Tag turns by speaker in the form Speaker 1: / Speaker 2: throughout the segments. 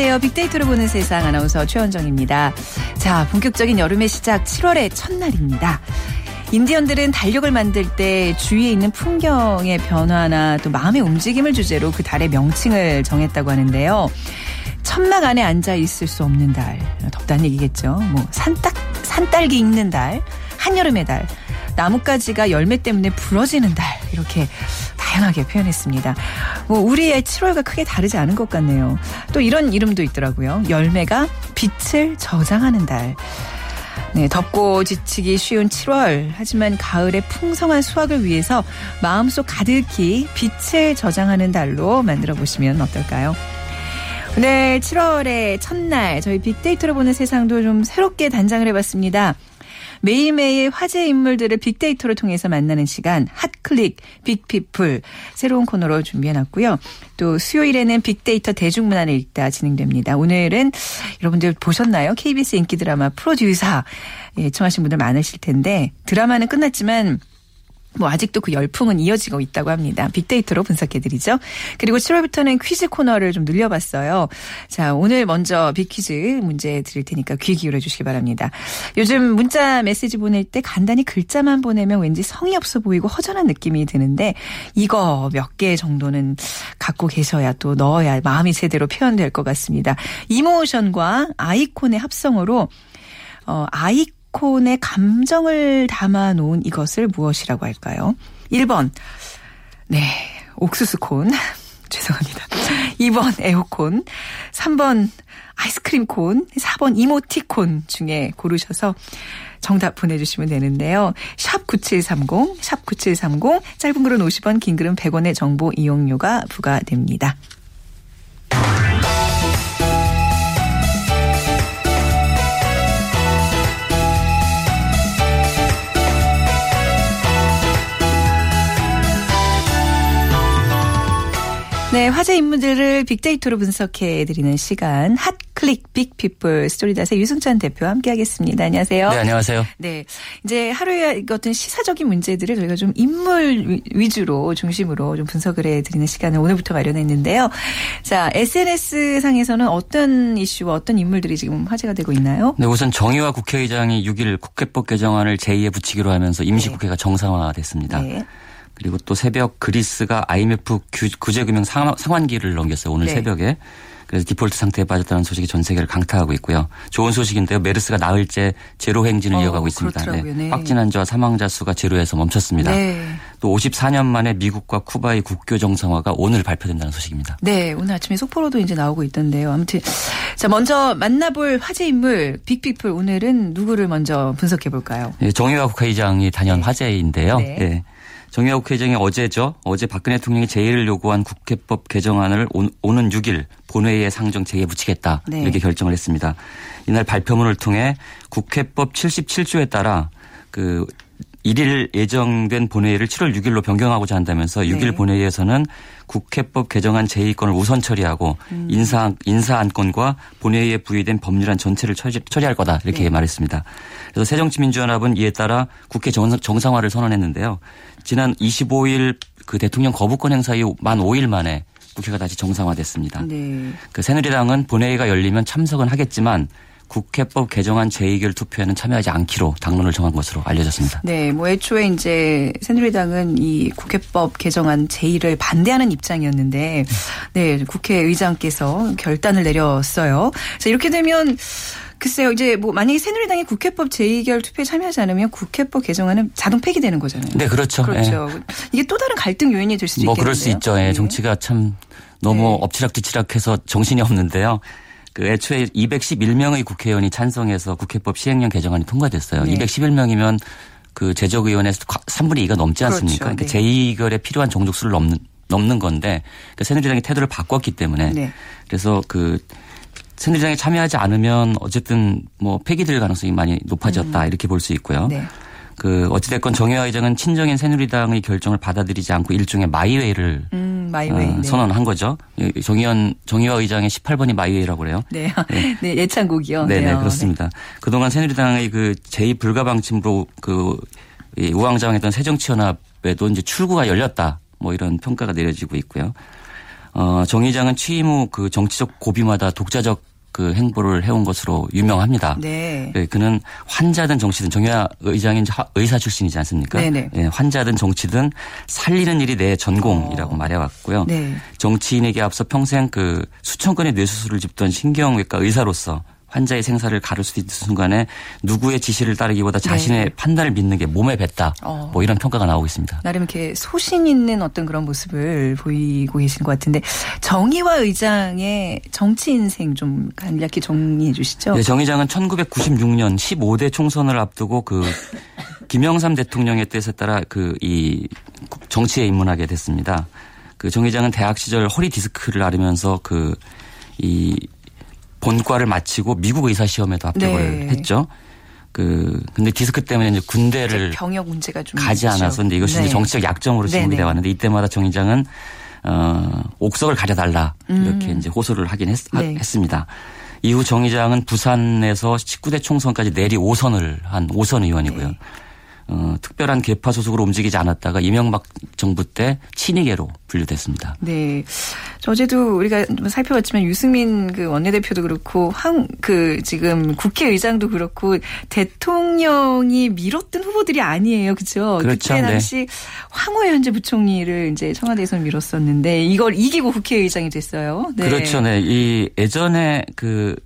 Speaker 1: 안녕하세요. 빅데이터로 보는 세상 아나운서 최원정입니다. 자, 본격적인 여름의 시작 7월의 첫날입니다. 인디언들은 달력을 만들 때 주위에 있는 풍경의 변화나 또 마음의 움직임을 주제로 그 달의 명칭을 정했다고 하는데요. 천막 안에 앉아 있을 수 없는 달. 덥다는 얘기겠죠. 뭐 산딸 산딸기 익는 달, 한여름의 달, 나뭇가지가 열매 때문에 부러지는 달 이렇게 다양하게 표현했습니다. 뭐 우리의 7월과 크게 다르지 않은 것 같네요. 또 이런 이름도 있더라고요. 열매가 빛을 저장하는 달. 네, 덥고 지치기 쉬운 7월. 하지만 가을의 풍성한 수확을 위해서 마음속 가득히 빛을 저장하는 달로 만들어 보시면 어떨까요? 오늘 7월의 첫날 저희 빅데이터로 보는 세상도 좀 새롭게 단장을 해봤습니다. 매일매일 화제 인물들을 빅데이터를 통해서 만나는 시간 핫클릭 빅피플 새로운 코너로 준비해놨고요. 또 수요일에는 빅데이터 대중문화를 읽다 진행됩니다. 오늘은 여러분들 보셨나요? KBS 인기 드라마 프로듀사 예청하신 분들 많으실 텐데 드라마는 끝났지만 뭐 아직도 그 열풍은 이어지고 있다고 합니다. 빅데이터로 분석해드리죠. 그리고 7월부터는 퀴즈 코너를 좀 늘려봤어요. 자 오늘 먼저 빅퀴즈 문제 드릴 테니까 귀 기울여 주시기 바랍니다. 요즘 문자 메시지 보낼 때 간단히 글자만 보내면 왠지 성의 없어 보이고 허전한 느낌이 드는데 이거 몇 개 정도는 갖고 계셔야 또 넣어야 마음이 제대로 표현될 것 같습니다. 이모션과 아이콘의 합성어로 어, 아이 아이콘의 감정을 담아 놓은 이것을 무엇이라고 할까요? 1번. 네. 옥수수콘. 죄송합니다. 2번 에어콘. 3번 아이스크림 콘. 4번 이모티콘 중에 고르셔서 정답 보내주시면 되는데요. 샵 9730, 샵 9730, 짧은 글은 50원, 긴 글은 100원의 정보 이용료가 부과됩니다. 네, 화제 인물들을 빅데이터로 분석해 드리는 시간 핫 클릭 빅피플 스토리닷의 유승찬 대표와 함께하겠습니다. 안녕하세요.
Speaker 2: 네, 안녕하세요.
Speaker 1: 네, 이제 하루의 어떤 시사적인 문제들을 저희가 좀 인물 위주로 중심으로 좀 분석을 해 드리는 시간을 오늘부터 마련했는데요. 자, SNS 상에서는 어떤 이슈와 어떤 인물들이 지금 화제가 되고 있나요?
Speaker 2: 네, 우선 정의와 국회의장이 6일 국회법 개정안을 제2에 붙이기로 하면서 임시국회가 네. 정상화됐습니다. 네. 그리고 또 새벽 그리스가 IMF 구제금융 상환기를 넘겼어요. 오늘 네. 새벽에. 그래서 디폴트 상태에 빠졌다는 소식이 전 세계를 강타하고 있고요. 좋은 소식인데요. 메르스가 나흘째 제로 행진을 어, 이어가고 있습니다. 네.
Speaker 1: 네.
Speaker 2: 확진 환자와 사망자 수가 제로에서 멈췄습니다. 네. 또 54년 만에 미국과 쿠바의 국교 정상화가 오늘 발표된다는 소식입니다.
Speaker 1: 네, 오늘 아침에 속보로도 이제 나오고 있던데요. 아무튼 자 먼저 만나볼 화제 인물 빅피플 오늘은 누구를 먼저 분석해 볼까요?
Speaker 2: 네, 정의화 국회의장이 단연 네. 화제인데요. 네. 네. 정의화 국회의장이 어제죠. 어제 박근혜 대통령이 제의를 요구한 국회법 개정안을 오, 는 6일 본회의에 상정 제의에 붙이겠다. 네. 이렇게 결정을 했습니다. 이날 발표문을 통해 국회법 77조에 따라 그 1일 예정된 본회의를 7월 6일로 변경하고자 한다면서 6일 네. 본회의에서는 국회법 개정안 제의권을 우선 처리하고 음. 인사 인사 안건과 본회의에 부의된 법률안 전체를 처리, 할 거다 이렇게 네. 말했습니다. 그래서 새정치민주연합은 이에 따라 국회 정상 화를 선언했는데요. 지난 25일 그 대통령 거부권 행사 이후 만 5일 만에 국회가 다시 정상화됐습니다. 네. 그 새누리당은 본회의가 열리면 참석은 하겠지만 국회법 개정안 재의결 투표에는 참여하지 않기로 당론을 정한 것으로 알려졌습니다.
Speaker 1: 네, 뭐 애초에 이제 새누리당은 이 국회법 개정안 제의를 반대하는 입장이었는데, 네, 국회의장께서 결단을 내렸어요. 자, 이렇게 되면 글쎄요, 이제 뭐 만약에 새누리당이 국회법 재의결 투표에 참여하지 않으면 국회법 개정안은 자동 폐기되는 거잖아요.
Speaker 2: 네, 그렇죠.
Speaker 1: 그렇죠. 네. 이게 또 다른 갈등 요인이 될 수도
Speaker 2: 뭐
Speaker 1: 있겠네요.
Speaker 2: 그럴 수 있죠. 예, 네. 정치가 참 너무 네. 엎치락뒤치락해서 정신이 없는데요. 그 애초에 211명의 국회의원이 찬성해서 국회법 시행령 개정안이 통과됐어요. 네. 211명이면 그 제적 의원에서 3분의 2가 넘지 않습니까? 그렇죠. 그러니까 네. 제2결에 필요한 정족수를 넘는 넘는 건데 그러니까 새누리당이 태도를 바꿨기 때문에 네. 그래서 그 새누리당에 참여하지 않으면 어쨌든 뭐 폐기될 가능성이 많이 높아졌다 음. 이렇게 볼 수 있고요. 네. 그 어찌됐건 정의화 의장은 친정인 새누리당의 결정을 받아들이지 않고 일종의 my way를 음, my way, 어, 네. 선언한 거죠. 정의원 정의화 의장의 18번이 my way라고 그래요.
Speaker 1: 네, 네, 네 애창곡이요.
Speaker 2: 네, 네, 그렇습니다. 네. 그동안 새누리당의 그 재의 불가 방침으로 그 우왕좌왕했던 새정치연합에도 이제 출구가 열렸다. 뭐 이런 평가가 내려지고 있고요. 어, 정 의장은 취임 후 그 정치적 고비마다 독자적 그 행보를 해온 것으로 유명합니다. 네. 네 그는 환자든 정치든 정의화 의장인 의사 출신이지 않습니까? 네네. 네, 환자든 정치든 살리는 일이 내 전공이라고 어. 말해왔고요. 네. 정치인에게 앞서 평생 그 수천 건의 뇌수술을 짚던 신경외과 의사로서 환자의 생사를 가를 수 있는 순간에 누구의 지시를 따르기보다 자신의 네. 판단을 믿는 게 몸에 뱄다. 어. 뭐 이런 평가가 나오고 있습니다.
Speaker 1: 나름 이렇게 소신 있는 어떤 그런 모습을 보이고 계신 것 같은데 정의와 의장의 정치 인생 좀 간략히 정리해 주시죠.
Speaker 2: 네, 정 의장은 1996년 15대 총선을 앞두고 그 김영삼 대통령의 뜻에 따라 그 이 정치에 입문하게 됐습니다. 그 정 의장은 대학 시절 허리 디스크를 앓으면서 그 이 본과를 마치고 미국 의사 시험에도 합격을 네. 했죠. 그 근데 디스크 때문에 이제 군대를
Speaker 1: 경력 문제가 좀
Speaker 2: 가지 있죠. 않아서 근데 이것이 네. 정치적 약점으로 지목이 돼 왔는데 이때마다 정 의장은 어 옥석을 가려달라 이렇게 음. 이제 호소를 하긴 했, 네. 했습니다. 이후 정 의장은 부산에서 19대 총선까지 내리 5선을 한 5선 의원이고요. 네. 어, 특별한 개파 소속으로 움직이지 않았다가 이명박 정부 때 친이계로 분류됐습니다.
Speaker 1: 네. 어제도 우리가 살펴봤지만 유승민 그 원내대표도 그렇고 황 그 지금 국회의장도 그렇고 대통령이 밀었던 후보들이 아니에요. 그렇죠?
Speaker 2: 그렇죠.
Speaker 1: 그때 네. 당시 네. 황우여 현재 부총리를 이제 청와대에서 밀었었는데 이걸 이기고 국회의장이 됐어요.
Speaker 2: 네. 그렇죠. 네. 이 예전에 그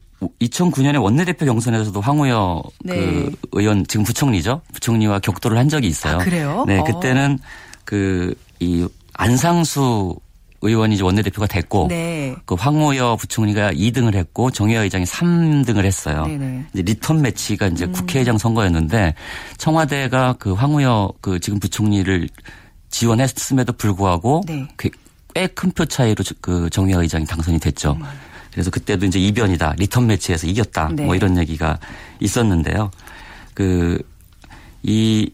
Speaker 2: 2009년에 원내대표 경선에서도 황우여 네. 그 의원 지금 부총리죠. 부총리와 격돌을 한 적이 있어요. 아,
Speaker 1: 그래요?
Speaker 2: 네, 어. 그때는 그 이 안상수 의원이 원내대표가 됐고 네. 그 황우여 부총리가 2등을 했고 정의화 의장이 3등을 했어요. 네네. 이제 리턴 매치가 이제 음. 국회의장 선거였는데 청와대가 그 황우여 그 지금 부총리를 지원했음에도 불구하고 네. 꽤큰 표 차이로 그 정의화 의장이 당선이 됐죠. 음. 그래서 그때도 이제 이변이다. 리턴 매치에서 이겼다. 네. 뭐 이런 얘기가 있었는데요. 그, 이,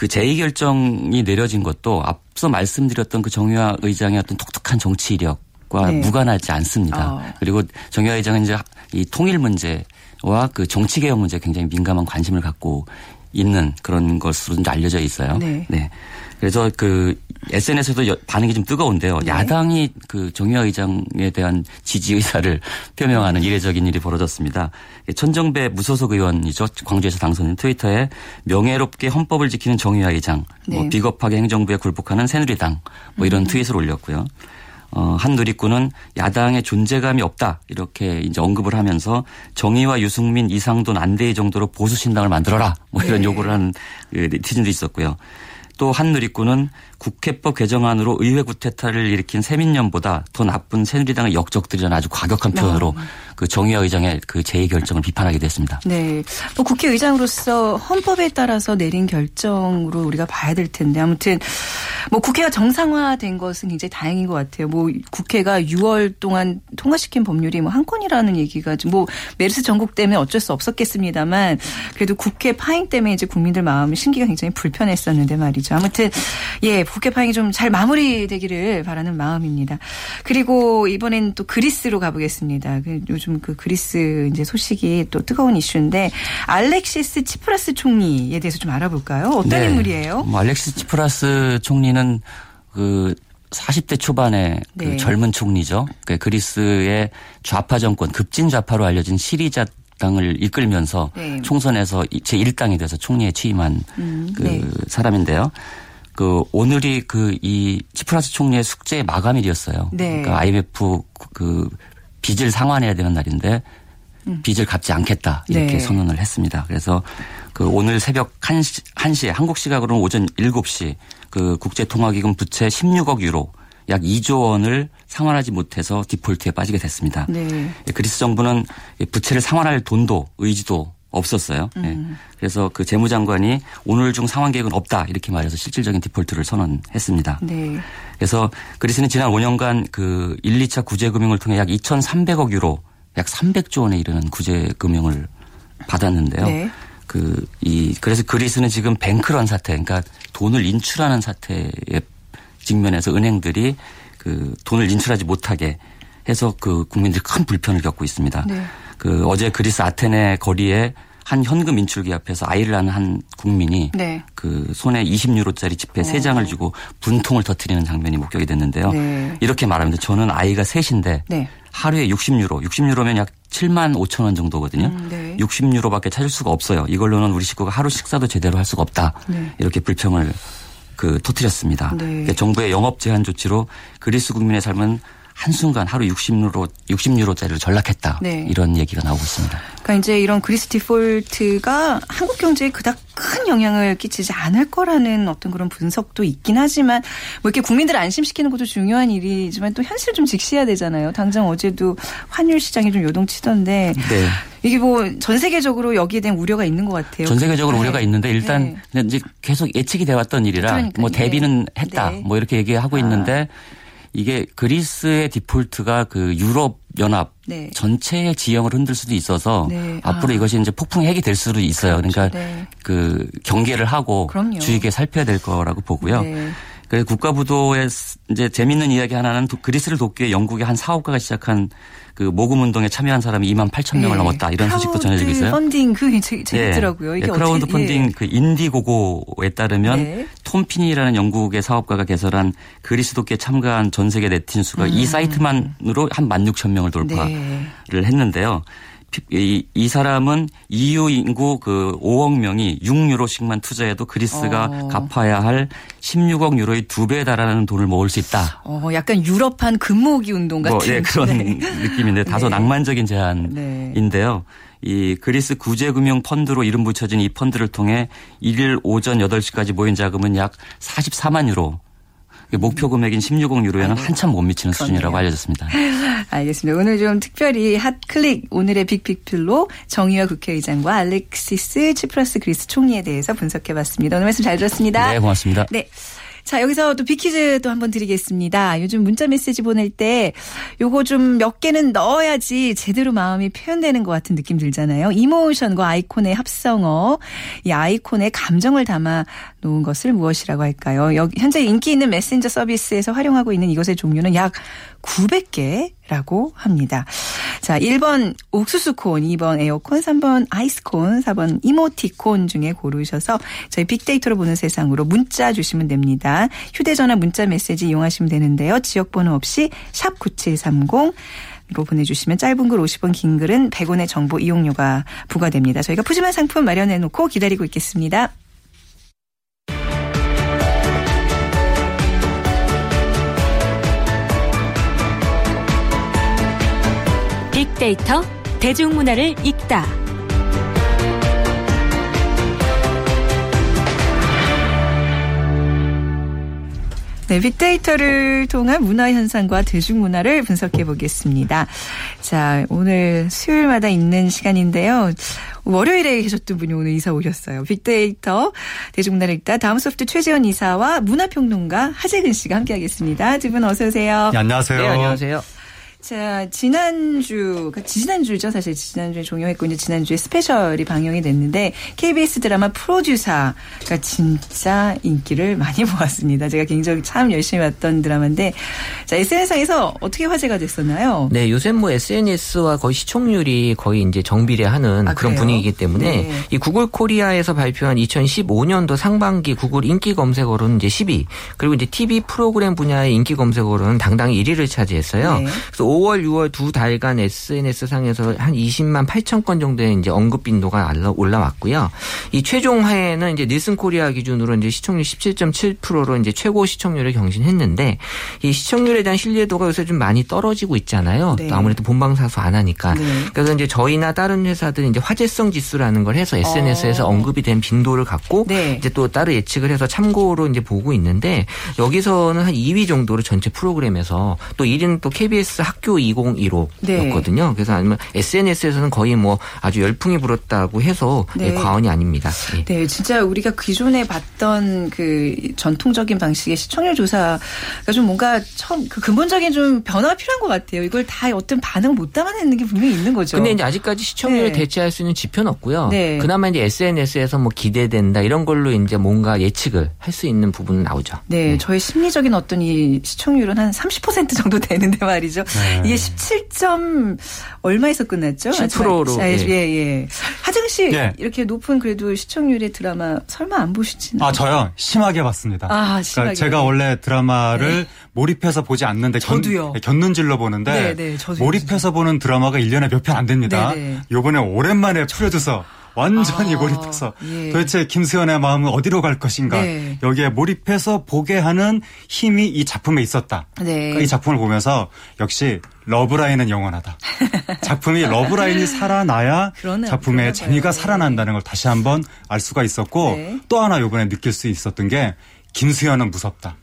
Speaker 2: 그 재의 결정이 내려진 것도 앞서 말씀드렸던 그 정의화 의장의 어떤 독특한 정치 이력과 네. 무관하지 않습니다. 어. 그리고 정의화 의장은 이제 이 통일 문제 와 그 정치 개혁 문제에 굉장히 민감한 관심을 갖고 있는 그런 것으로 이제 알려져 있어요. 네. 네. 그래서 그 SNS에도 반응이 좀 뜨거운데요. 네. 야당이 그 정의화 의장에 대한 지지 의사를 표명하는 이례적인 일이 벌어졌습니다. 천정배 무소속 의원이죠. 광주에서 당선인 트위터에 명예롭게 헌법을 지키는 정의화 의장, 뭐 네. 뭐 비겁하게 행정부에 굴복하는 새누리당 뭐 이런 음. 트윗을 올렸고요. 어, 한 누리꾼은 야당의 존재감이 없다 이렇게 이제 언급을 하면서 정의와 유승민, 이상돈, 안대희 정도로 보수 신당을 만들어라 뭐 이런 네. 요구를 하는 그 네티즌도 있었고요. 또 한 누리꾼은 국회법 개정안으로 의회 구태타를 일으킨 세민년보다 더 나쁜 새누리당의 역적들이라는 아주 과격한 표현으로 네. 그 정의화 의장의 그 제의 결정을 비판하게 됐습니다.
Speaker 1: 네. 뭐 국회의장으로서 헌법에 따라서 내린 결정으로 우리가 봐야 될 텐데 아무튼 뭐 국회가 정상화된 것은 굉장히 다행인 것 같아요. 뭐 국회가 6월 동안 통과시킨 법률이 뭐 한 건이라는 얘기가 뭐 메르스 전국 때문에 어쩔 수 없었겠습니다만 그래도 국회 파행 때문에 이제 국민들 마음 심기가 굉장히 불편했었는데 말이죠. 아무튼 예 국회 파행이 좀 잘 마무리되기를 바라는 마음입니다. 그리고 이번엔 또 그리스로 가보겠습니다. 그 요즘 그 그리스 이제 소식이 또 뜨거운 이슈인데 알렉시스 치프라스 총리에 대해서 좀 알아볼까요? 어떤 네. 인물이에요?
Speaker 2: 뭐 알렉시스 치프라스 총리는 그 40대 초반의 그 네. 그 젊은 총리죠. 그 그리스의 좌파 정권 급진 좌파로 알려진 시리자 당을 이끌면서 네. 총선에서 제1당이 돼서 총리에 취임한 음, 그 네. 사람인데요. 그 오늘이 그 이 치프라스 총리의 숙제 마감일이었어요. 네. 그러니까 IMF 그 빚을 상환해야 되는 날인데 음. 빚을 갚지 않겠다 이렇게 네. 선언을 했습니다. 그래서 그 오늘 새벽 1시, 1시에 한국 시각으로는 오전 7시 그 국제통화기금 부채 16억 유로 약 2조 원을 상환하지 못해서 디폴트에 빠지게 됐습니다. 네. 그리스 정부는 부채를 상환할 돈도 의지도 없었어요. 음. 네. 그래서 그 재무장관이 오늘 중 상환 계획은 없다 이렇게 말해서 실질적인 디폴트를 선언했습니다. 네. 그래서 그리스는 지난 5년간 그 1, 2차 구제 금융을 통해 약 2,300억 유로 약 300조 원에 이르는 구제 금융을 받았는데요. 네. 그 이 그래서 그리스는 지금 뱅크런 사태 그러니까 돈을 인출하는 사태에 직면해서 은행들이 그 돈을 인출하지 못하게 해서 그 국민들이 큰 불편을 겪고 있습니다. 네. 그 어제 그리스 아테네 거리에 한 현금 인출기 앞에서 아이를 낳은 한 국민이 네. 그 손에 20유로짜리 지폐 세 장을 주고 분통을 터트리는 장면이 목격이 됐는데요. 네. 이렇게 말합니다. 저는 아이가 셋인데 네. 하루에 60유로, 60유로면 약 7만 5천 원 정도거든요. 음, 네. 60유로밖에 찾을 수가 없어요. 이걸로는 우리 식구가 하루 식사도 제대로 할 수가 없다. 네. 이렇게 불평을 그 터뜨렸습니다. 네. 그러니까 정부의 영업 제한 조치로 그리스 국민의 삶은 한순간 하루 60유로 60유로짜리를 전락했다. 네. 이런 얘기가 나오고 있습니다.
Speaker 1: 그러니까 이제 이런 그리스 디폴트가 한국 경제에 그닥 큰 영향을 끼치지 않을 거라는 어떤 그런 분석도 있긴 하지만 뭐 이렇게 국민들을 안심시키는 것도 중요한 일이지만 또 현실 좀 직시해야 되잖아요. 당장 어제도 환율 시장이 좀 요동치던데 네. 이게 뭐 전 세계적으로 여기에 대한 우려가 있는 것 같아요.
Speaker 2: 전 세계적으로 네. 우려가 있는데 일단 네. 이제 계속 예측이 돼 왔던 일이라 그러니까요. 뭐 대비는 했다. 네. 뭐 이렇게 얘기하고 아. 있는데 이게 그리스의 디폴트가 그 유럽 연합 네. 전체의 지형을 흔들 수도 있어서 네. 앞으로 아. 이것이 이제 폭풍 핵이 될 수도 있어요. 그렇죠. 그러니까 네. 그 경계를 하고 그럼요. 주의 깊게 살펴야 될 거라고 보고요. 네. 그 국가부도의 이제 재밌는 이야기 하나는 그리스를 돕기 위해 영국의 한 사업가가 시작한 그 모금 운동에 참여한 사람이 2만 8천 명을 네. 넘었다 이런 소식도 전해지고 있어요.
Speaker 1: 펀딩 그 재밌더라고요.
Speaker 2: 이게 네. 크라우드 펀딩 예. 그 인디고고에 따르면 네. 톰 피니라는 영국의 사업가가 개설한 그리스 돕기에 참가한 전 세계 네티즌 수가 음. 이 사이트만으로 한 1만 6천 명을 돌파를 네. 했는데요. 이, 이 사람은 EU 인구 그 5억 명이 6유로씩만 투자해도 그리스가 어. 갚아야 할 16억 유로의 두 배에 달하는 돈을 모을 수 있다.
Speaker 1: 어, 약간 유럽판 금모으기 운동 같은. 뭐,
Speaker 2: 예, 그런 네. 느낌인데 다소 네. 낭만적인 제안인데요. 네. 이 그리스 구제금융 펀드로 이름 붙여진 이 펀드를 통해 1일 오전 8시까지 모인 자금은 약 44만 유로 목표 금액인 16억 유로에는 아이고. 한참 못 미치는 그러네요. 수준이라고 알려졌습니다.
Speaker 1: 알겠습니다. 오늘 좀 특별히 핫클릭 오늘의 빅픽필로 정의와 국회의장과 알렉시스 치프러스 그리스 총리에 대해서 분석해봤습니다. 오늘 말씀 잘 들었습니다.
Speaker 2: 네, 고맙습니다.
Speaker 1: 네. 자, 여기서 또 빅 퀴즈 또 한번 드리겠습니다. 요즘 문자 메시지 보낼 때 요거 좀 몇 개는 넣어야지 제대로 마음이 표현되는 것 같은 느낌 들잖아요. emotion과 아이콘의 합성어, 이 아이콘의 감정을 담아 놓은 것을 무엇이라고 할까요? 여기 현재 인기 있는 메신저 서비스에서 활용하고 있는 이것의 종류는 약 900개 라고 합니다. 자, 1번 옥수수콘, 2번 에어콘, 3번 아이스콘, 4번 이모티콘 중에 고르셔서 저희 빅데이터로 보는 세상으로 문자 주시면 됩니다. 휴대전화 문자 메시지 이용하시면 되는데요. 지역번호 없이 샵 9730, 이거 보내주시면 짧은 글 50원, 긴 글은 100원의 정보 이용료가 부과됩니다. 저희가 푸짐한 상품 마련해 놓고 기다리고 있겠습니다.
Speaker 3: 빅데이터 대중문화를 읽다.
Speaker 1: 네, 빅데이터를 통한 문화 현상과 대중문화를 분석해 보겠습니다. 자, 오늘 수요일마다 있는 시간인데요. 월요일에 계셨던 분이 오늘 이사 오셨어요. 빅데이터 대중문화를 읽다 다음 소프트 최재원 이사와 문화평론가 하재근 씨가 함께하겠습니다. 두 분 어서 오세요.
Speaker 4: 네, 안녕하세요.
Speaker 2: 네, 안녕하세요.
Speaker 1: 자, 지난주, 그러니까 지난주죠. 사실 지난주에 종영했고, 이제 지난주에 스페셜이 방영이 됐는데, KBS 드라마 프로듀서가 진짜 인기를 많이 모았습니다. 제가 굉장히 참 열심히 봤던 드라마인데, 자, SNS상에서 어떻게 화제가 됐었나요?
Speaker 5: 네, 요새 뭐 SNS와 거의 시청률이 거의 이제 정비례하는 아, 그런 분위기이기 때문에, 네. 이 구글 코리아에서 발표한 2015년도 상반기 구글 인기 검색어로는 이제 10위, 그리고 이제 TV 프로그램 분야의 인기 검색어로는 당당히 1위를 차지했어요. 네. 그래서 5월, 6월 두 달간 SNS 상에서 한 20만 8천 건 정도의 이제 언급 빈도가 올라왔고요. 이 최종 화에는 이제 닐슨 코리아 기준으로 이제 시청률 17.7%로 이제 최고 시청률을 경신했는데 이 시청률에 대한 신뢰도가 요새 좀 많이 떨어지고 있잖아요. 네. 또 아무래도 본방사수 안 하니까. 네. 그래서 이제 저희나 다른 회사들이 이제 화제성 지수라는 걸 해서 SNS에서 어. 언급이 된 빈도를 갖고 네. 이제 또 따로 예측을 해서 참고로 이제 보고 있는데 여기서는 한 2위 정도로 전체 프로그램에서 또 1위는 또 KBS 학 학교 2015였거든요. 네. 그래서 아니면 SNS에서는 거의 뭐 아주 열풍이 불었다고 해서 네. 과언이 아닙니다.
Speaker 1: 네. 네. 진짜 우리가 기존에 봤던 그 전통적인 방식의 시청률 조사가 좀 뭔가 처음 그 근본적인 좀 변화가 필요한 것 같아요. 이걸 다 어떤 반응 못 담아내는 게 분명히 있는 거죠.
Speaker 5: 근데 이제 아직까지 시청률을 네. 대체할 수 있는 지표는 없고요. 네. 그나마 이제 SNS에서 뭐 기대된다 이런 걸로 이제 뭔가 예측을 할 수 있는 부분은 나오죠.
Speaker 1: 네, 네. 저의 심리적인 어떤 이 시청률은 한 30% 정도 되는데 말이죠. 네. 네. 이게 17점 얼마에서 끝났죠?
Speaker 5: 10%로.
Speaker 1: 아, 예, 예. 예. 하정 씨 예. 이렇게 높은 그래도 시청률의 드라마 설마 안 보시지는?
Speaker 4: 아 저요 심하게 봤습니다.
Speaker 1: 아 그러니까 심하게.
Speaker 4: 그러니까 제가 원래 드라마를 네. 몰입해서 보지 않는데
Speaker 1: 저도요.
Speaker 4: 견, 견눈질로 보는데 네, 네, 몰입해서 보는 드라마가 1년에 몇 편 안 됩니다. 네, 네. 요번에 오랜만에 풀어줘서 완전히 아, 몰입해서 예. 도대체 김수현의 마음은 어디로 갈 것인가 네. 여기에 몰입해서 보게 하는 힘이 이 작품에 있었다. 네. 그러니까 이 작품을 보면서 역시 러브라인은 영원하다. 작품이 러브라인이 살아나야 작품의 재미가 살아난다는 걸 다시 한번 알 수가 있었고 네. 또 하나 요번에 느낄 수 있었던 게 김수현은 무섭다.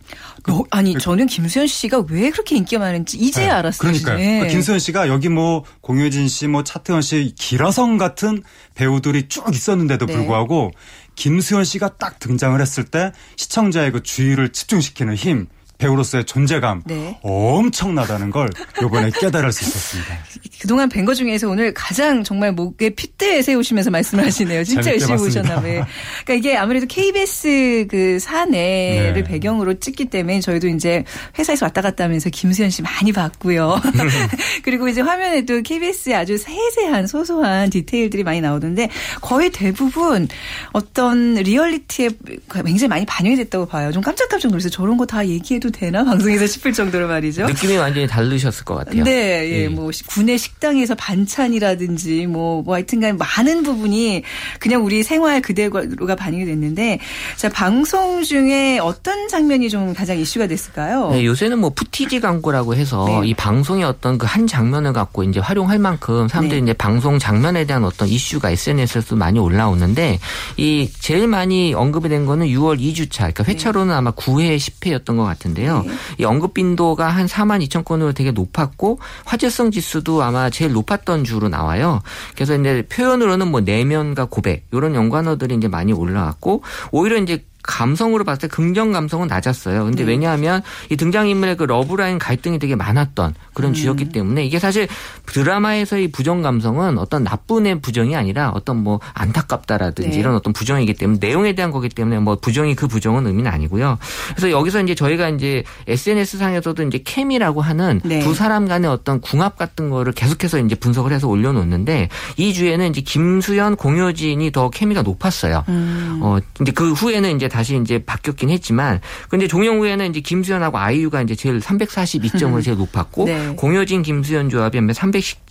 Speaker 1: 어, 아니 그 저는 김수현 씨가 왜 그렇게 인기가 많은지 이제 네, 알았어요.
Speaker 4: 그러니까요. 네. 그 김수현 씨가 여기 뭐 공효진 씨, 뭐 차태현 씨, 기라성 같은 배우들이 쭉 있었는데도 네. 불구하고 김수현 씨가 딱 등장을 했을 때 시청자의 그 주의를 집중시키는 힘, 배우로서의 존재감 네. 엄청나다는 걸 이번에 깨달을 수 있었습니다.
Speaker 1: 그동안 뵌것 중에서 오늘 가장 정말 목에 핏대 세우시면서 말씀을 하시네요. 진짜 열심히 보셨나 봐요. 그러니까 이게 아무래도 KBS 그 사내를 네. 배경으로 찍기 때문에 저희도 이제 회사에서 왔다 갔다 하면서 김수현 씨 많이 봤고요. 그리고 이제 화면에도 KBS의 아주 세세한 소소한 디테일들이 많이 나오는데 거의 대부분 어떤 리얼리티에 굉장히 많이 반영이 됐다고 봐요. 좀 깜짝깜짝 놀라서 저런 거 다 얘기해도 되나 방송에서 싶을 정도로 말이죠.
Speaker 5: 느낌이 완전히 다르셨을 것 같아요.
Speaker 1: 네, 예, 예. 뭐 구내 식당에서 반찬이라든지 뭐, 뭐 하여튼간 많은 부분이 그냥 우리 생활 그대로가 반영이 됐는데 자 방송 중에 어떤 장면이 좀 가장 이슈가 됐을까요?
Speaker 5: 네, 요새는 뭐 footage 광고라고 해서 네. 이 방송의 어떤 그 한 장면을 갖고 이제 활용할 만큼 사람들이 네. 이제 방송 장면에 대한 어떤 이슈가 SNS에서도 많이 올라오는데 이 제일 많이 언급이 된 거는 6월 2주차 그러니까 회차로는 아마 9회 10회였던 것 같은데 요. 네. 이 언급 빈도가 한 4만 2천 건으로 되게 높았고 화제성 지수도 아마 제일 높았던 주로 나와요. 그래서 이제 표현으로는 뭐 내면과 고백 이런 연관어들이 이제 많이 올라왔고 오히려 이제 감성으로 봤을 때 긍정 감성은 낮았어요. 근데 네. 왜냐하면 이 등장인물의 그 러브라인 갈등이 되게 많았던 그런 음. 주였기 때문에 이게 사실 드라마에서의 부정 감성은 어떤 나쁜의 부정이 아니라 어떤 뭐 안타깝다라든지 네. 이런 어떤 부정이기 때문에 내용에 대한 거기 때문에 뭐 부정이 그 부정은 의미는 아니고요. 그래서 여기서 이제 저희가 이제 SNS 상에서도 이제 케미라고 하는 네. 두 사람 간의 어떤 궁합 같은 거를 계속해서 이제 분석을 해서 올려놓는데 이 주에는 이제 김수현, 공효진이 더 케미가 높았어요. 음. 어 이제 그 후에는 이제 다시 이제 바뀌었긴 했지만 근데 종영후에는 이제 김수현하고 아이유가 이제 제일 342점으로 제일 높았고 네. 공효진 김수현 조합이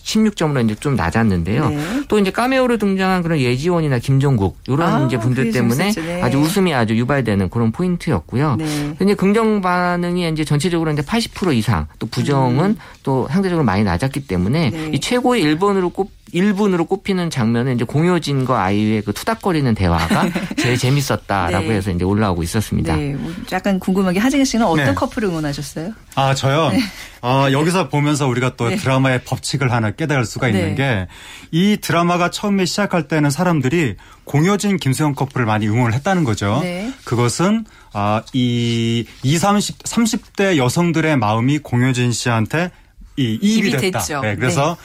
Speaker 5: 316점으로 이제 좀 낮았는데요. 네. 또 이제 까메오로 등장한 그런 예지원이나 김종국 이런 아, 이제 분들 때문에 네. 아주 웃음이 아주 유발되는 그런 포인트였고요. 네. 근데 긍정 반응이 이제 전체적으로 이제 80% 이상 또 부정은 음. 또 상대적으로 많이 낮았기 때문에 네. 이 최고의 1번으로 꼽 1분으로 꼽히는 장면은 이제 공효진과 아이유의 그 투닥거리는 대화가 제일 재밌었다라고 네. 해서 이제 올라오고 있었습니다. 네. 뭐
Speaker 1: 약간 궁금하게 하진희 씨는 어떤 네. 커플을 응원하셨어요?
Speaker 4: 아, 저요? 네. 어, 여기서 보면서 우리가 또 네. 드라마의 법칙을 하나 깨달을 수가 있는 네. 게이 드라마가 처음에 시작할 때는 사람들이 공효진 김수영 커플을 많이 응원을 했다는 거죠. 네. 그것은 아, 이 20, 30, 30대 여성들의 마음이 공효진 씨한테 이 이입이 됐다. 네, 그래서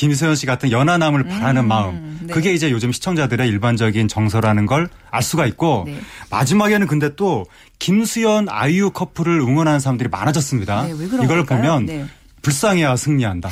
Speaker 4: 김수현 씨 같은 연하남을 바라는 음, 마음. 네. 그게 이제 요즘 시청자들의 일반적인 정서라는 걸 알 수가 있고 네. 마지막에는 근데 또 김수현 아이유 커플을 응원하는 사람들이 많아졌습니다. 네, 이걸 보면 네. 불쌍해야 승리한다.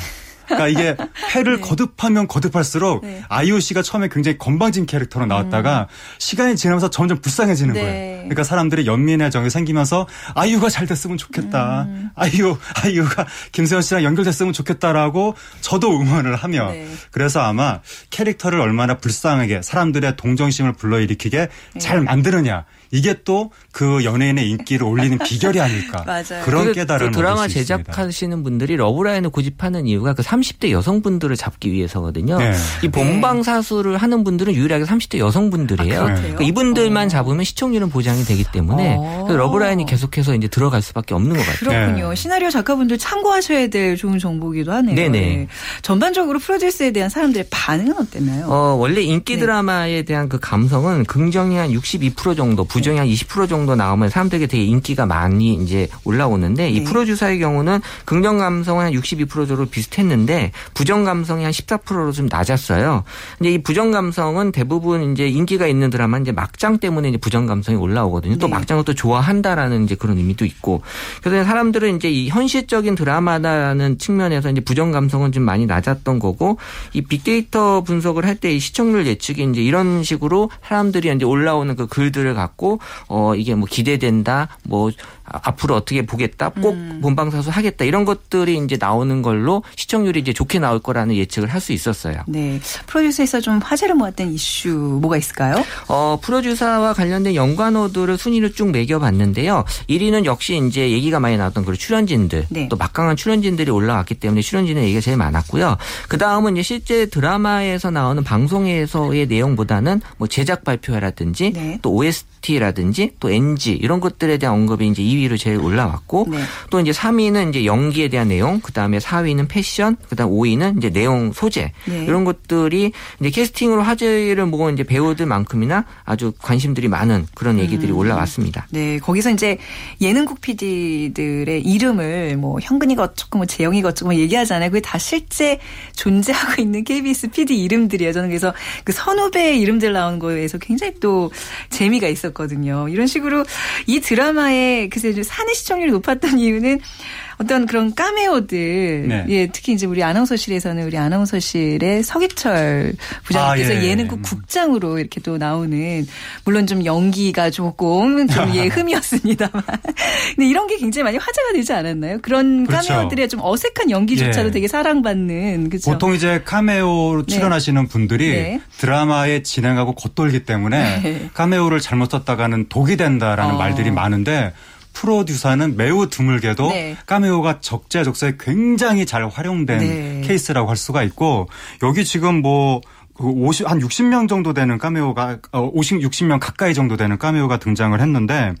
Speaker 4: 그러니까 이게 패를 네. 거듭하면 거듭할수록 네. 아이유 씨가 처음에 굉장히 건방진 캐릭터로 나왔다가 음. 시간이 지나면서 점점 불쌍해지는 네. 거예요. 그러니까 사람들이 연민의 정이 생기면서 아이유가 잘 됐으면 좋겠다. 음. 아이유 아이유가 김수현 씨랑 연결됐으면 좋겠다라고 저도 응원을 하며 네. 그래서 아마 캐릭터를 얼마나 불쌍하게 사람들의 동정심을 불러일으키게 네. 잘 만드느냐 이게 또 그 연예인의 인기를 올리는 비결이 아닐까. 맞아요. 그런 깨달음을 그
Speaker 5: 드라마 제작하시는 분들이 러브라인을 고집하는 이유가 그 30대 여성분들을 잡기 위해서거든요. 네. 이 본방사수를 하는 분들은 유일하게 30대 여성분들이에요. 아, 그러니까 이분들만 어. 잡으면 시청률은 보장이 되기 때문에 어. 러브라인이 계속해서 이제 들어갈 수밖에 없는 것 같아요.
Speaker 1: 그렇군요. 네. 시나리오 작가분들 참고하셔야 될 좋은 정보기도 하네요. 네네. 네. 전반적으로 프로듀스에 대한 사람들의 반응은 어땠나요?
Speaker 5: 어, 원래 인기 네. 드라마에 대한 그 감성은 긍정이 한 62% 정도 부정이 한 20% 정도 나오면 사람들에게 되게 인기가 많이 이제 올라오는데 이 네. 프로듀서의 경우는 긍정 감성은 한 62% 정도 비슷했는데 부정 감성이 한 14%로 좀 낮았어요. 근데 이 부정 감성은 대부분 이제 인기가 있는 드라마 이제 막장 때문에 이제 부정 감성이 올라오거든요. 또 네. 막장을 또 좋아한다라는 이제 그런 의미도 있고 그래서 사람들은 이제 이 현실적인 드라마다라는 측면에서 이제 부정 감성은 좀 많이 낮았던 거고 이 빅데이터 분석을 할 때 이 시청률 예측이 이제 이런 식으로 사람들이 이제 올라오는 그 글들을 갖고 어 이게 뭐 기대된다 뭐 앞으로 어떻게 보겠다, 꼭 음. 본방사수 하겠다 이런 것들이 이제 나오는 걸로 시청률이 이제 좋게 나올 거라는 예측을 할 수 있었어요.
Speaker 1: 네, 프로듀서에서 좀 화제를 모았던 이슈 뭐가 있을까요?
Speaker 5: 어, 프로듀서와 관련된 연관어들을 순위를 쭉 매겨봤는데요. 1위는 역시 이제 얘기가 많이 나왔던 그 출연진들, 네. 또 막강한 출연진들이 올라왔기 때문에 출연진의 얘기가 제일 많았고요. 그 다음은 이제 실제 드라마에서 나오는 방송에서의 내용보다는 뭐 제작 발표라든지 네. 또 OST라든지 또 NG 이런 것들에 대한 언급이 이제 2위 2위로 제일 올라왔고 네. 또 이제 3위는 이제 연기에 대한 내용, 그다음에 4위는 패션, 그다음 5위는 이제 내용 소재 네. 이런 것들이 이제 캐스팅으로 화제를 모은 이제 배우들만큼이나 아주 관심들이 많은 그런 얘기들이 음. 올라왔습니다.
Speaker 1: 네, 거기서 이제 예능국 PD들의 이름을 뭐 현근이가 어쩌고 뭐 재영이가 어쩌고 뭐 얘기하잖아요. 그게 다 실제 존재하고 있는 KBS PD 이름들이에요. 저는 그래서 그 선후배 이름들 나오는 거에서 굉장히 또 재미가 있었거든요. 이런 식으로 이 드라마의 그 이제 사내 시청률이 높았던 이유는 어떤 그런 까메오들, 네. 예, 특히 이제 우리 아나운서실에서는 우리 아나운서실의 서기철 부장님께서 아, 예. 예능국 국장으로 이렇게 또 나오는 물론 좀 연기가 조금 좀 예, 흠이었습니다만. 근데 이런 게 굉장히 많이 화제가 되지 않았나요? 그런 그렇죠. 까메오들의 좀 어색한 연기조차도 예. 되게 사랑받는 그죠?
Speaker 4: 보통 이제 카메오로 네. 출연하시는 네. 분들이 네. 드라마에 진행하고 겉돌기 때문에 네. 카메오를 잘못 썼다가는 독이 된다라는 어. 말들이 많은데 프로듀서는 매우 드물게도 네. 까메오가 적재적소에 굉장히 잘 활용된 네. 케이스라고 할 수가 있고 여기 지금 뭐 50, 그한 60명 정도 되는 까메오가, 50, 어, 60명 가까이 정도 되는 까메오가 등장을 했는데,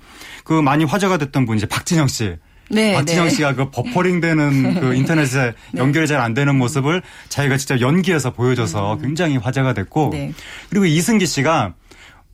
Speaker 4: 그 많이 화제가 됐던 분이 이제 박진영 씨. 네, 박진영 네. 씨가 그 버퍼링 되는 그 인터넷에 네. 연결이 잘 안 되는 모습을 자기가 직접 연기해서 보여줘서 음. 굉장히 화제가 됐고, 네. 그리고 이승기 씨가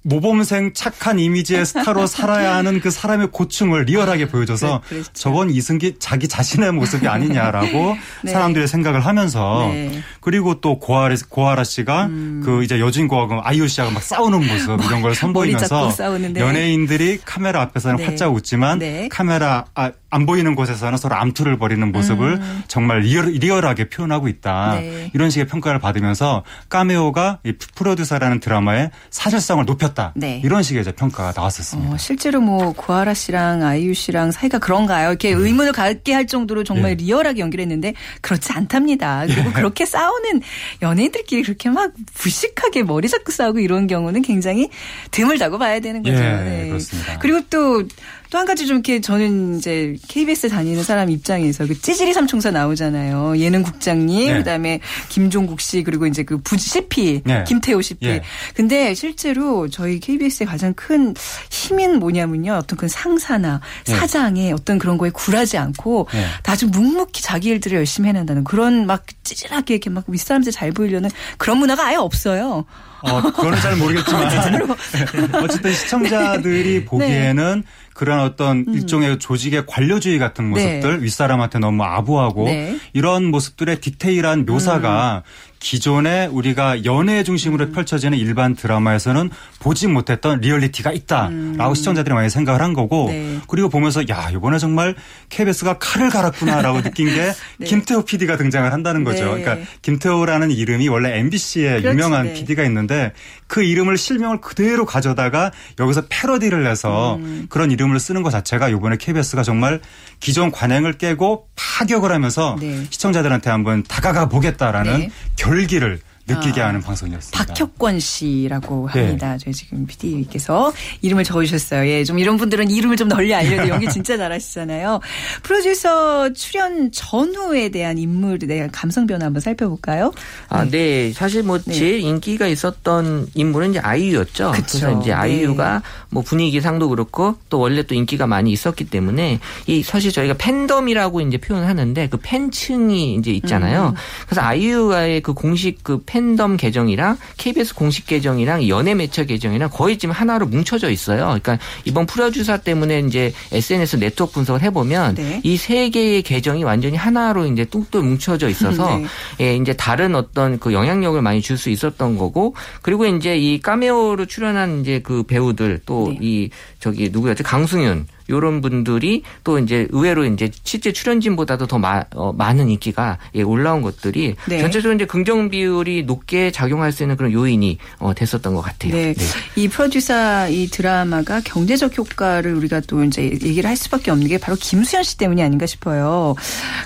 Speaker 4: 모범생 착한 이미지의 스타로 살아야 하는 그 사람의 고충을 리얼하게 보여줘서 네, 저건 이승기 자기 자신의 모습이 아니냐라고 네. 사람들의 생각을 하면서 네. 그리고 또 고아라, 고아라 씨가 음. 그 이제 여진고하고 아이유 씨하고 막 싸우는 모습 이런 걸 선보이면서 연예인들이 카메라 앞에서는 네. 활짝 웃지만 네. 카메라 아, 안 보이는 곳에서는 서로 암투를 벌이는 모습을 음. 정말 리얼, 리얼 하게 표현하고 있다. 네. 이런 식의 평가를 받으면서 까메오가 이 프로듀서라는 드라마의 사실성을 높였다. 네. 이런 식의 이제 평가가 나왔었습니다.
Speaker 1: 어, 실제로 뭐 구하라 씨랑 아이유 씨랑 사이가 그런가요? 이렇게 음. 의문을 갖게 할 정도로 정말 네. 리얼하게 연기를 했는데 그렇지 않답니다. 그리고 예. 그렇게 싸우는 연예인들끼리 그렇게 막 무식하게 머리 잡고 싸우고 이런 경우는 굉장히 드물다고 봐야 되는 거죠. 예,
Speaker 4: 네. 그렇습니다.
Speaker 1: 그리고 또또 한 가지 좀 이렇게 저는 이제 KBS 다니는 사람 입장에서 그 찌질이 삼총사 나오잖아요. 예능 국장님, 네. 그다음에 김종국 씨 그리고 이제 그 부, CP 네. 김태호 CP. 네. 근데 실제로 저희 KBS의 가장 큰 힘인 뭐냐면요. 어떤 그 상사나 네. 사장의 어떤 그런 거에 굴하지 않고 네. 다좀 묵묵히 자기 일들을 열심히 해낸다는 그런 막 찌질하게 이렇게 막 윗사람들 잘 보이려는 그런 문화가 아예 없어요.
Speaker 4: 어, 그거는 잘 모르겠지만 어쨌든 시청자들이 네. 보기에는 그런 어떤 음. 일종의 조직의 관료주의 같은 모습들 네. 윗사람한테 너무 아부하고 네. 이런 모습들의 디테일한 묘사가 음. 기존에 우리가 연애 중심으로 음. 펼쳐지는 일반 드라마에서는 보지 못했던 리얼리티가 있다라고 음. 시청자들이 많이 생각을 한 거고 네. 그리고 보면서 야 이번에 정말 KBS가 칼을 갈았구나라고 느낀 게 네. 김태호 PD가 등장을 한다는 거죠. 네. 그러니까 김태호라는 이름이 원래 MBC에 그렇지, 유명한 PD가 네. 있는데 그 이름을 실명을 그대로 가져다가 여기서 패러디를 해서 음. 그런 이름을 쓰는 것 자체가 이번에 KBS가 정말 기존 관행을 깨고 파격을 하면서 네. 시청자들한테 한번 다가가 보겠다라는 네. 결기를 느끼게 아, 하는 방송이었습니다.
Speaker 1: 박혁권 씨라고 네. 합니다. 네. 저희 지금 PD께서 이름을 적어주셨어요. 예, 좀 이런 분들은 이름을 좀 널리 알려도 연기 진짜 잘하시잖아요. 프로듀서 출연 전후에 대한 인물에 대한 감성 변화 한번 살펴볼까요?
Speaker 5: 아, 네. 네. 사실 뭐 네. 제일 인기가 있었던 인물은 이제 아이유였죠. 그쵸. 그래서 이제 네. 아이유가 뭐 분위기상도 그렇고 또 원래 또 인기가 많이 있었기 때문에 이 사실 저희가 팬덤이라고 이제 표현하는데 그 팬층이 이제 있잖아요. 음. 그래서 아이유와의 그 공식 그 팬, 팬덤 계정이랑 KBS 공식 계정이랑 연예 매체 계정이랑 거의 지금 하나로 뭉쳐져 있어요. 그러니까 이번 프로듀사 때문에 이제 SNS 네트워크 분석을 해보면 네. 이세 개의 계정이 완전히 하나로 이제 뚱뚱 뭉쳐져 있어서 네. 예, 이제 다른 어떤 그 영향력을 많이 줄 수 있었던 거고 그리고 이제 이 까메오로 출연한 이제 그 배우들 또이 네. 저기 누구였지 강승윤 요런 분들이 또 이제 의외로 이제 실제 출연진보다도 더 마, 어, 많은 인기가 예, 올라온 것들이 네. 전체적으로 이제 긍정 비율이 높게 작용할 수 있는 그런 요인이 어, 됐었던 것 같아요. 네.
Speaker 1: 네. 이 프로듀서 이 드라마가 경제적 효과를 우리가 또 이제 얘기를 할 수밖에 없는 게 바로 김수현 씨 때문이 아닌가 싶어요.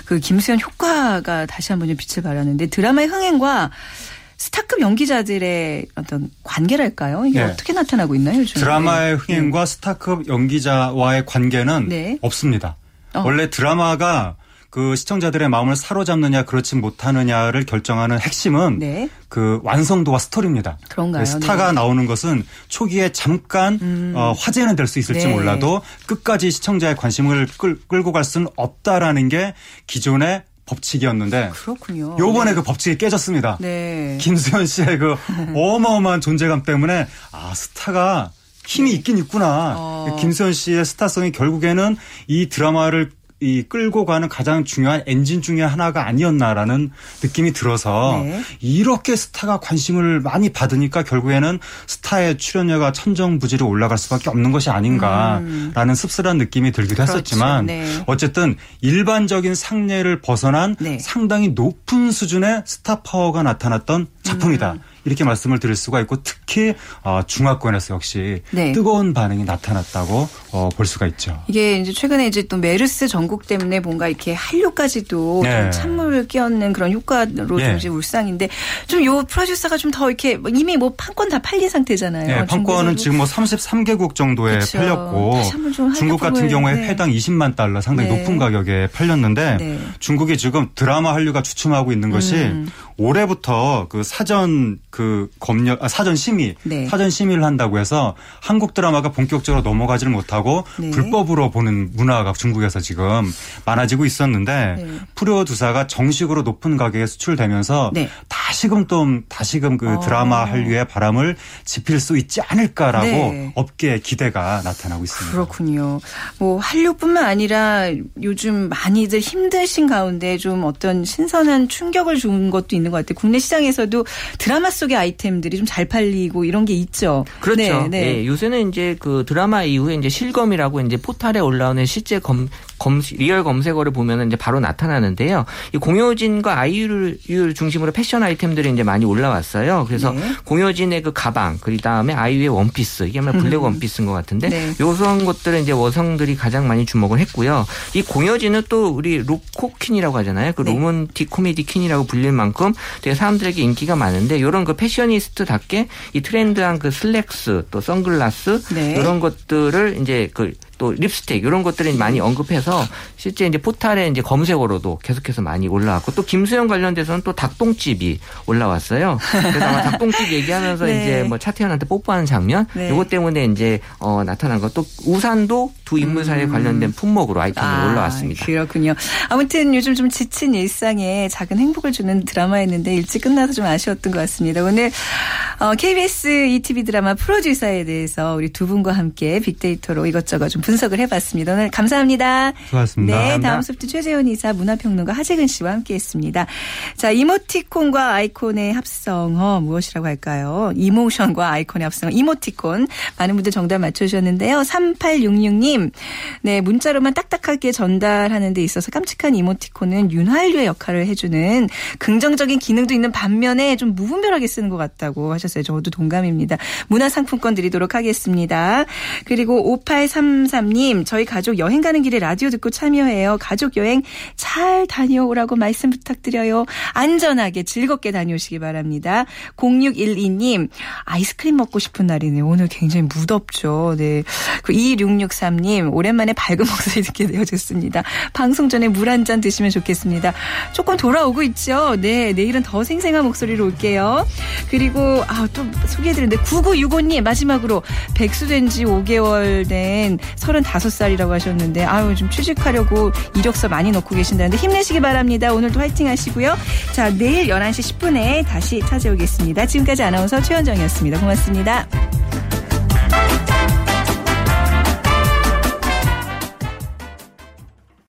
Speaker 1: 그 김수현 효과가 다시 한번 좀 빛을 발하는데 드라마의 흥행과 스타급 연기자들의 어떤 관계랄까요? 이게 네. 어떻게 나타나고 있나요? 요즘
Speaker 4: 드라마의 네. 흥행과 네. 스타급 연기자와의 관계는 네. 없습니다. 어. 원래 드라마가 그 시청자들의 마음을 사로잡느냐 그렇지 못하느냐를 결정하는 핵심은 네. 그 완성도와 스토리입니다.
Speaker 1: 그런가요?
Speaker 4: 스타가 네. 나오는 것은 초기에 잠깐 음. 어, 화제는 될 수 있을지 네. 몰라도 끝까지 시청자의 관심을 끌, 끌고 갈 수는 없다라는 게 기존의 법칙이었는데
Speaker 1: 그렇군요.
Speaker 4: 요번에 네. 그 법칙이 깨졌습니다. 네. 김수현 씨의 그 어마어마한 존재감 때문에 아 스타가 힘이 네. 있긴 있구나. 어. 김수현 씨의 스타성이 결국에는 이 드라마를 이 끌고 가는 가장 중요한 엔진 중의 하나가 아니었나라는 느낌이 들어서 네. 이렇게 스타가 관심을 많이 받으니까 결국에는 스타의 출연료가 천정부지로 올라갈 수밖에 없는 것이 아닌가라는 음. 씁쓸한 느낌이 들기도 그렇죠. 했었지만 네. 어쨌든 일반적인 상례를 벗어난 네. 상당히 높은 수준의 스타 파워가 나타났던 작품이다. 음. 이렇게 말씀을 드릴 수가 있고 특히 어, 중화권에서 역시 네. 뜨거운 반응이 나타났다고 어, 볼 수가 있죠.
Speaker 1: 이게 이제 최근에 이제 또 메르스 전국 때문에 뭔가 이렇게 한류까지도 네. 찬물을 끼얹는 그런 효과로 네. 좀 이제 울상인데 좀 요 프로듀서가 좀 더 이렇게 뭐 이미 뭐 판권 다 팔린 상태잖아요.
Speaker 4: 네, 판권은 지금 뭐 33개국 정도에 그렇죠. 팔렸고 중국 같은 경우에 네. 회당 20만 달러 상당히 네. 높은 가격에 팔렸는데 네. 중국이 지금 드라마 한류가 주춤하고 있는 것이 음. 올해부터 그 사전 그 검열 아, 사전 심의 네. 사전 심의를 한다고 해서 한국 드라마가 본격적으로 넘어가지를 못하고 네. 불법으로 보는 문화가 중국에서 지금 많아지고 있었는데 네. 프로듀사가 정식으로 높은 가격에 수출되면서 네. 다시금 또 다시금 그 어. 드라마 한류의 바람을 지필 수 있지 않을까라고 네. 업계의 기대가 나타나고 있습니다.
Speaker 1: 그렇군요. 뭐 한류뿐만 아니라 요즘 많이들 힘드신 가운데 좀 어떤 신선한 충격을 준 것도 있는 것 같아요. 국내 시장에서도 드라마 속의 아이템들이 좀 잘 팔리고 이런 게 있죠.
Speaker 5: 그렇죠. 네, 네. 네, 요새는 이제 그 드라마 이후에 이제 실검이라고 이제 포탈에 올라오는 실제 검, 검 real 검색어를 보면은 이제 바로 나타나는데요. 이 공효진과 아이유를 중심으로 패션 아이템들이 이제 많이 올라왔어요. 그래서 네. 공효진의 그 가방, 그 다음에 아이유의 원피스, 이게 아마 블랙 음. 원피스인 것 같은데 네. 요런 것들은 이제 여성들이 가장 많이 주목을 했고요. 이 공효진은 또 우리 로코퀸이라고 하잖아요. 그 네. 로맨틱 코미디 퀸이라고 불릴 만큼 되게 사람들에게 인기가 많은데 이런 그 fashionist답게 이 트렌드한 그 슬랙스 또 선글라스 네. 이런 것들을 이제 그 또 립스틱 이런 것들이 많이 언급해서 실제 이제 포탈에 이제 검색어로도 계속해서 많이 올라왔고 또 김수현 관련돼서는 또 닭똥집이 올라왔어요. 그래서 아마 닭똥집 얘기하면서 네. 이제 뭐 차태현한테 뽀뽀하는 장면 네. 이것 때문에 이제 어 나타난 것 또 우산도 두 인물 사이에 음. 관련된 품목으로 아이템이 아, 올라왔습니다.
Speaker 1: 그렇군요. 아무튼 요즘 좀 지친 일상에 작은 행복을 주는 드라마였는데 일찍 끝나서 좀 아쉬웠던 것 같습니다. 오늘 어, KBS ETV 드라마 프로듀서에 대해서 우리 두 분과 함께 빅데이터로 이것저것 좀 분석을 해봤습니다. 오늘 감사합니다.
Speaker 4: 수고하셨습니다.
Speaker 1: 네, 다음 소프트 최재원 이사 문화평론가 하재근 씨와 함께했습니다. 자, 이모티콘과 아이콘의 합성어 무엇이라고 할까요? 이모션과 아이콘의 합성어 이모티콘 많은 분들 정답 맞춰주셨는데요. 3866님, 네 문자로만 딱딱하게 전달하는 데 있어서 깜찍한 이모티콘은 윤활유의 역할을 해주는 긍정적인 기능도 있는 반면에 좀 무분별하게 쓰는 것 같다고 하셨어요. 저도 동감입니다. 문화상품권 드리도록 하겠습니다. 그리고 5833 이삼님 저희 가족 여행 가는 길에 라디오 듣고 참여해요. 가족 여행 잘 다녀오라고 말씀 부탁드려요. 안전하게 즐겁게 다녀오시기 바랍니다. 0612님, 아이스크림 먹고 싶은 날이네요. 오늘 굉장히 무덥죠. 네. 그 2663님, 오랜만에 밝은 목소리 듣게 되어졌습니다. 방송 전에 물 한 잔 드시면 좋겠습니다. 조금 돌아오고 있죠. 네. 내일은 더 생생한 목소리로 올게요. 그리고, 아, 또 소개해드렸는데, 9965님, 마지막으로 백수된 지 5개월 된 35살이라고 하셨는데 아유 좀 취직하려고 이력서 많이 넣고 계신다는데 힘내시기 바랍니다. 오늘도 화이팅 하시고요. 자, 내일 11시 10분에 다시 찾아오겠습니다. 지금까지 아나운서 최현정이었습니다. 고맙습니다.